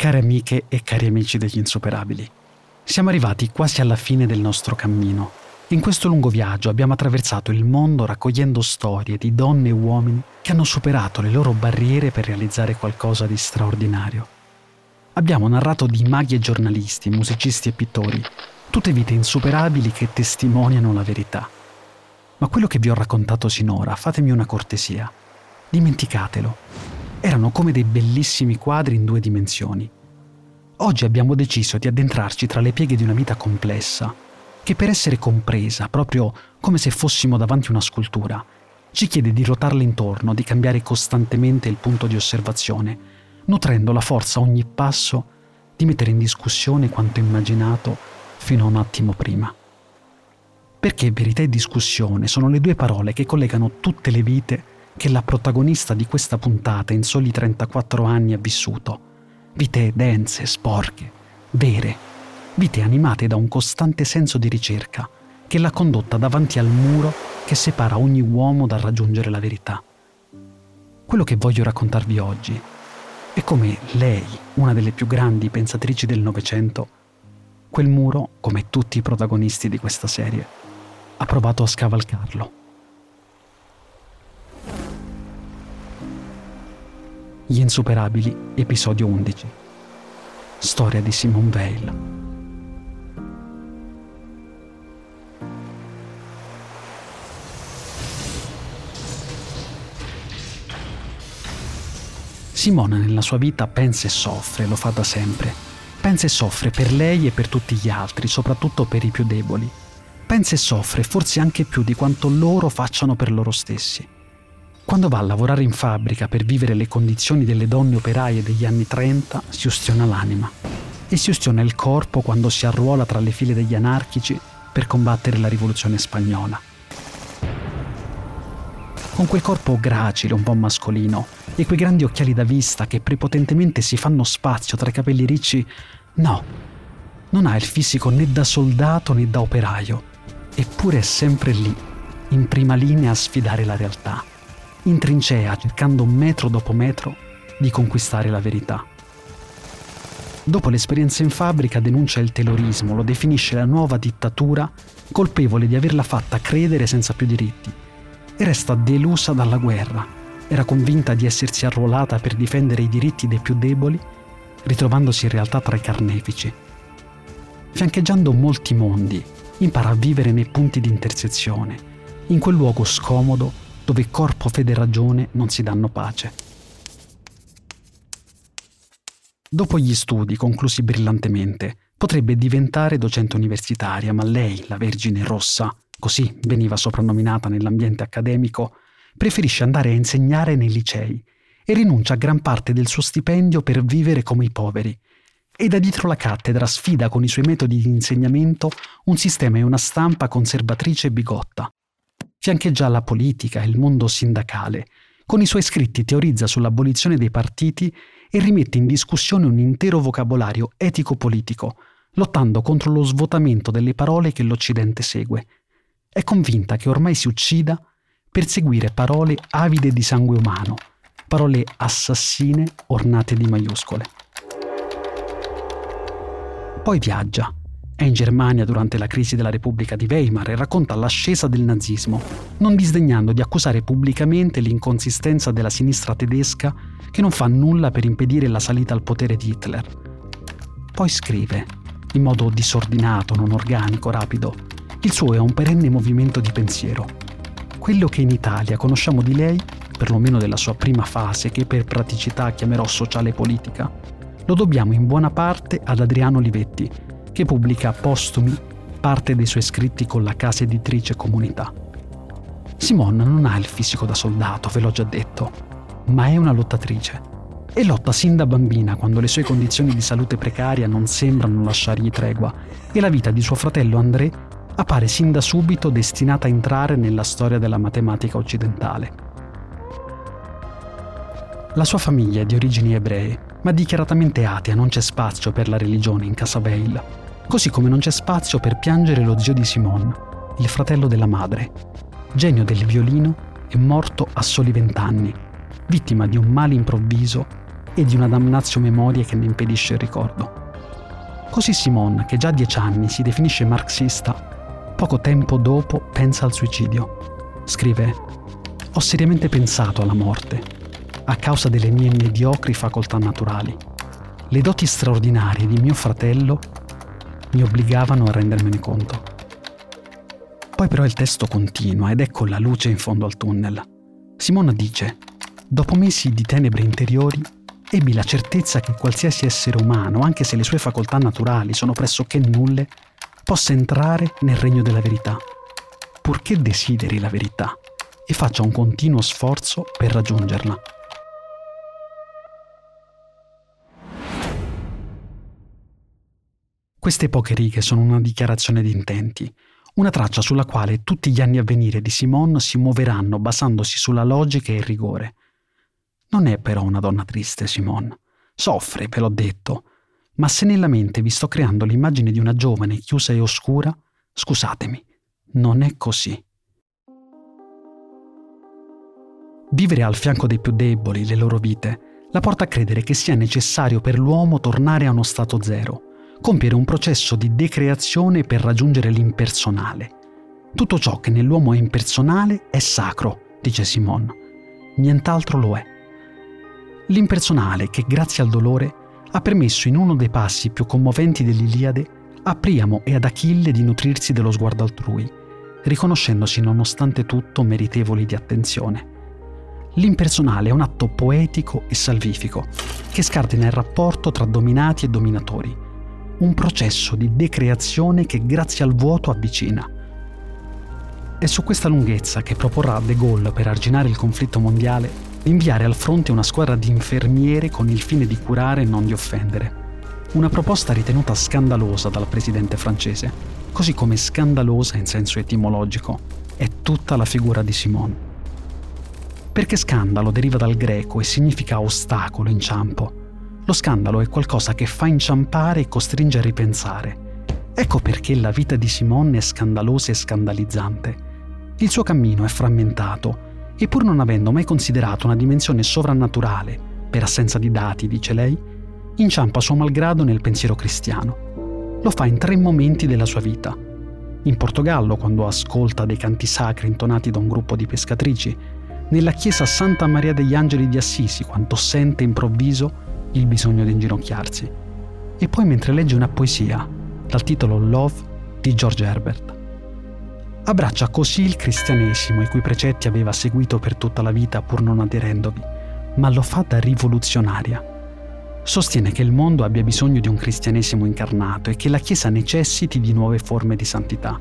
Care amiche e cari amici degli insuperabili, siamo arrivati quasi alla fine del nostro cammino. In questo lungo viaggio abbiamo attraversato il mondo raccogliendo storie di donne e uomini che hanno superato le loro barriere per realizzare qualcosa di straordinario. Abbiamo narrato di maghi e giornalisti, musicisti e pittori, tutte vite insuperabili che testimoniano la verità. Ma quello che vi ho raccontato sinora, fatemi una cortesia, dimenticatelo erano come dei bellissimi quadri in due dimensioni. Oggi abbiamo deciso di addentrarci tra le pieghe di una vita complessa, che per essere compresa, proprio come se fossimo davanti a una scultura, ci chiede di ruotarle intorno, di cambiare costantemente il punto di osservazione, nutrendo la forza a ogni passo di mettere in discussione quanto immaginato fino a un attimo prima. Perché verità e discussione sono le due parole che collegano tutte le vite che la protagonista di questa puntata in soli 34 anni ha vissuto. Vite dense, sporche, vere, vite animate da un costante senso di ricerca che l'ha condotta davanti al muro che separa ogni uomo dal raggiungere la verità. Quello che voglio raccontarvi oggi è come lei, una delle più grandi pensatrici del Novecento, quel muro, come tutti i protagonisti di questa serie, ha provato a scavalcarlo. Gli insuperabili, episodio 11. Storia di Simone Veil. Simona nella sua vita pensa e soffre, lo fa da sempre. Pensa e soffre per lei e per tutti gli altri, soprattutto per i più deboli. Pensa e soffre forse anche più di quanto loro facciano per loro stessi. Quando va a lavorare in fabbrica per vivere le condizioni delle donne operaie degli anni 30, si ustiona l'anima e si ustiona il corpo quando si arruola tra le file degli anarchici per combattere la rivoluzione spagnola. Con quel corpo gracile, un po' mascolino, e quei grandi occhiali da vista che prepotentemente si fanno spazio tra i capelli ricci, no, non ha il fisico né da soldato né da operaio, eppure è sempre lì, in prima linea a sfidare la realtà in trincea cercando metro dopo metro di conquistare la verità. Dopo l'esperienza in fabbrica denuncia il terrorismo, lo definisce la nuova dittatura, colpevole di averla fatta credere senza più diritti, e resta delusa dalla guerra. Era convinta di essersi arruolata per difendere i diritti dei più deboli, ritrovandosi in realtà tra i carnefici. Fiancheggiando molti mondi, impara a vivere nei punti di intersezione, in quel luogo scomodo dove corpo, fede e ragione non si danno pace. Dopo gli studi, conclusi brillantemente, potrebbe diventare docente universitaria, ma lei, la Vergine Rossa, così veniva soprannominata nell'ambiente accademico, preferisce andare a insegnare nei licei e rinuncia a gran parte del suo stipendio per vivere come i poveri. E da dietro la cattedra sfida con i suoi metodi di insegnamento un sistema e una stampa conservatrice e bigotta, fiancheggia la politica e il mondo sindacale. Con i suoi scritti teorizza sull'abolizione dei partiti e rimette in discussione un intero vocabolario etico-politico, lottando contro lo svuotamento delle parole che l'Occidente segue. È convinta che ormai si uccida per seguire parole avide di sangue umano, parole assassine ornate di maiuscole. Poi viaggia, è in Germania durante la crisi della Repubblica di Weimar e racconta l'ascesa del nazismo, non disdegnando di accusare pubblicamente l'inconsistenza della sinistra tedesca che non fa nulla per impedire la salita al potere di Hitler. Poi scrive, in modo disordinato, non organico, rapido, il suo è un perenne movimento di pensiero. Quello che in Italia conosciamo di lei, perlomeno della sua prima fase, che per praticità chiamerò sociale politica, lo dobbiamo in buona parte ad Adriano Olivetti, che pubblica postumi parte dei suoi scritti con la casa editrice Comunità. Simone non ha il fisico da soldato, ve l'ho già detto, ma è una lottatrice. E lotta sin da bambina quando le sue condizioni di salute precaria non sembrano lasciargli tregua e la vita di suo fratello André appare sin da subito destinata a entrare nella storia della matematica occidentale. La sua famiglia è di origini ebree, ma dichiaratamente atea, non c'è spazio per la religione in Casa Veil, così come non c'è spazio per piangere lo zio di Simone, il fratello della madre, genio del violino e morto a soli vent'anni, vittima di un male improvviso e di una damnazio memoria che ne impedisce il ricordo. Così Simone, che già a dieci anni si definisce marxista, poco tempo dopo pensa al suicidio. Scrive, ho seriamente pensato alla morte, a causa delle mie mediocri facoltà naturali. Le doti straordinarie di mio fratello mi obbligavano a rendermene conto. Poi però il testo continua ed ecco la luce in fondo al tunnel. Simona dice, dopo mesi di tenebre interiori, ebbi la certezza che qualsiasi essere umano, anche se le sue facoltà naturali sono pressoché nulle, possa entrare nel regno della verità, purché desideri la verità e faccia un continuo sforzo per raggiungerla. Queste poche righe sono una dichiarazione di intenti, una traccia sulla quale tutti gli anni a venire di Simone si muoveranno basandosi sulla logica e il rigore. Non è però una donna triste, Simone. Soffre, ve l'ho detto. Ma se nella mente vi sto creando l'immagine di una giovane chiusa e oscura, scusatemi, non è così. Vivere al fianco dei più deboli, le loro vite, la porta a credere che sia necessario per l'uomo tornare a uno stato zero, compiere un processo di decreazione per raggiungere l'impersonale. Tutto ciò che nell'uomo è impersonale è sacro, dice Simon. Nient'altro lo è. L'impersonale che, grazie al dolore, ha permesso in uno dei passi più commoventi dell'Iliade a Priamo e ad Achille di nutrirsi dello sguardo altrui, riconoscendosi nonostante tutto meritevoli di attenzione. L'impersonale è un atto poetico e salvifico che scardina il rapporto tra dominati e dominatori un processo di decreazione che grazie al vuoto avvicina. È su questa lunghezza che proporrà De Gaulle per arginare il conflitto mondiale di inviare al fronte una squadra di infermiere con il fine di curare e non di offendere. Una proposta ritenuta scandalosa dal presidente francese, così come scandalosa in senso etimologico è tutta la figura di Simone. Perché scandalo deriva dal greco e significa ostacolo, inciampo, lo scandalo è qualcosa che fa inciampare e costringe a ripensare. Ecco perché la vita di Simone è scandalosa e scandalizzante. Il suo cammino è frammentato e pur non avendo mai considerato una dimensione sovrannaturale, per assenza di dati, dice lei, inciampa suo malgrado nel pensiero cristiano. Lo fa in tre momenti della sua vita. In Portogallo, quando ascolta dei canti sacri intonati da un gruppo di pescatrici, nella chiesa Santa Maria degli Angeli di Assisi, quando sente improvviso il bisogno di inginocchiarsi. E poi mentre legge una poesia dal titolo Love di George Herbert. Abbraccia così il cristianesimo i cui precetti aveva seguito per tutta la vita pur non aderendovi, ma lo fa da rivoluzionaria. Sostiene che il mondo abbia bisogno di un cristianesimo incarnato e che la Chiesa necessiti di nuove forme di santità.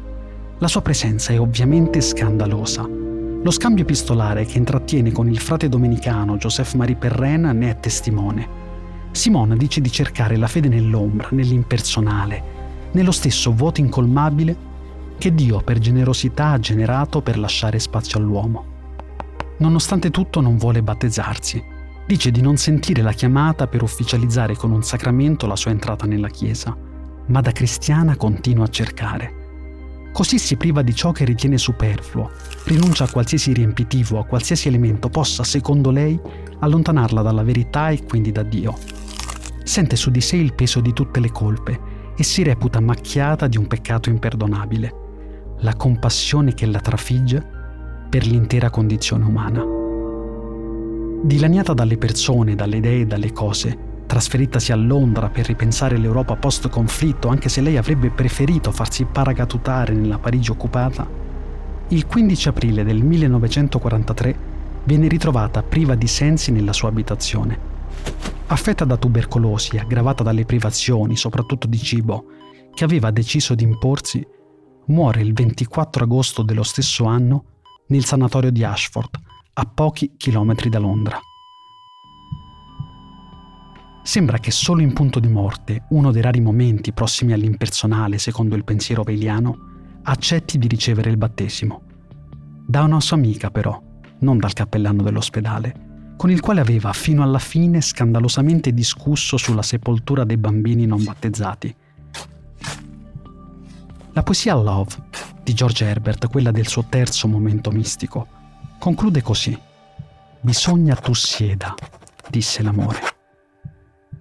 La sua presenza è ovviamente scandalosa. Lo scambio epistolare che intrattiene con il frate domenicano Joseph Marie Perren ne è testimone. Simone dice di cercare la fede nell'ombra, nell'impersonale, nello stesso vuoto incolmabile che Dio per generosità ha generato per lasciare spazio all'uomo. Nonostante tutto non vuole battezzarsi. Dice di non sentire la chiamata per ufficializzare con un sacramento la sua entrata nella Chiesa, ma da cristiana continua a cercare. Così si priva di ciò che ritiene superfluo, rinuncia a qualsiasi riempitivo, a qualsiasi elemento possa, secondo lei, allontanarla dalla verità e quindi da Dio sente su di sé il peso di tutte le colpe e si reputa macchiata di un peccato imperdonabile, la compassione che la trafigge per l'intera condizione umana. Dilaniata dalle persone, dalle idee e dalle cose, trasferitasi a Londra per ripensare l'Europa post-conflitto, anche se lei avrebbe preferito farsi paracadutare nella Parigi occupata, il 15 aprile del 1943 viene ritrovata priva di sensi nella sua abitazione affetta da tubercolosi aggravata dalle privazioni, soprattutto di cibo, che aveva deciso di imporsi, muore il 24 agosto dello stesso anno nel sanatorio di Ashford, a pochi chilometri da Londra. Sembra che solo in punto di morte, uno dei rari momenti prossimi all'impersonale secondo il pensiero veliano, accetti di ricevere il battesimo. Da una sua amica però, non dal cappellano dell'ospedale, con il quale aveva fino alla fine scandalosamente discusso sulla sepoltura dei bambini non battezzati. La poesia Love di George Herbert, quella del suo terzo momento mistico, conclude così. Bisogna tu sieda, disse l'amore.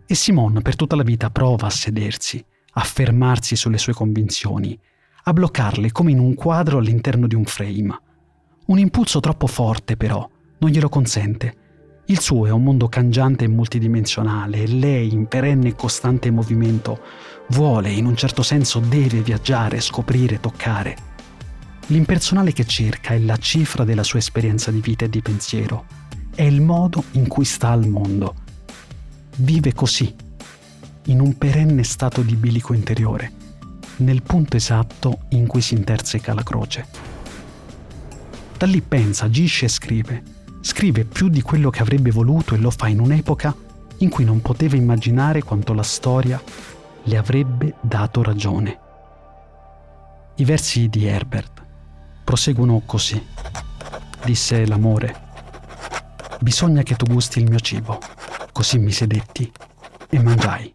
E Simone per tutta la vita prova a sedersi, a fermarsi sulle sue convinzioni, a bloccarle come in un quadro all'interno di un frame. Un impulso troppo forte però non glielo consente. Il suo è un mondo cangiante e multidimensionale e lei, in perenne e costante movimento, vuole, in un certo senso deve viaggiare, scoprire, toccare. L'impersonale che cerca è la cifra della sua esperienza di vita e di pensiero, è il modo in cui sta al mondo. Vive così, in un perenne stato di bilico interiore, nel punto esatto in cui si interseca la croce. Da lì pensa, agisce e scrive. Scrive più di quello che avrebbe voluto e lo fa in un'epoca in cui non poteva immaginare quanto la storia le avrebbe dato ragione. I versi di Herbert proseguono così. Disse l'amore. Bisogna che tu gusti il mio cibo. Così mi sedetti e mangiai.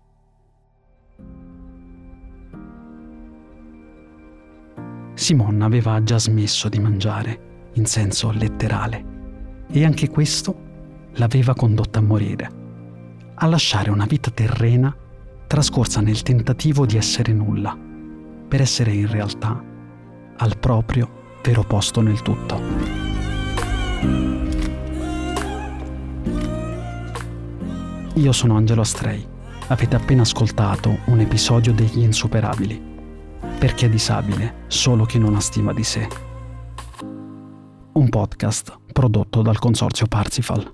Simon aveva già smesso di mangiare, in senso letterale, e anche questo l'aveva condotta a morire, a lasciare una vita terrena trascorsa nel tentativo di essere nulla, per essere in realtà al proprio vero posto nel tutto. Io sono Angelo Astrei. Avete appena ascoltato un episodio degli Insuperabili. Perché è disabile solo chi non ha stima di sé. Un podcast prodotto dal consorzio Parsifal.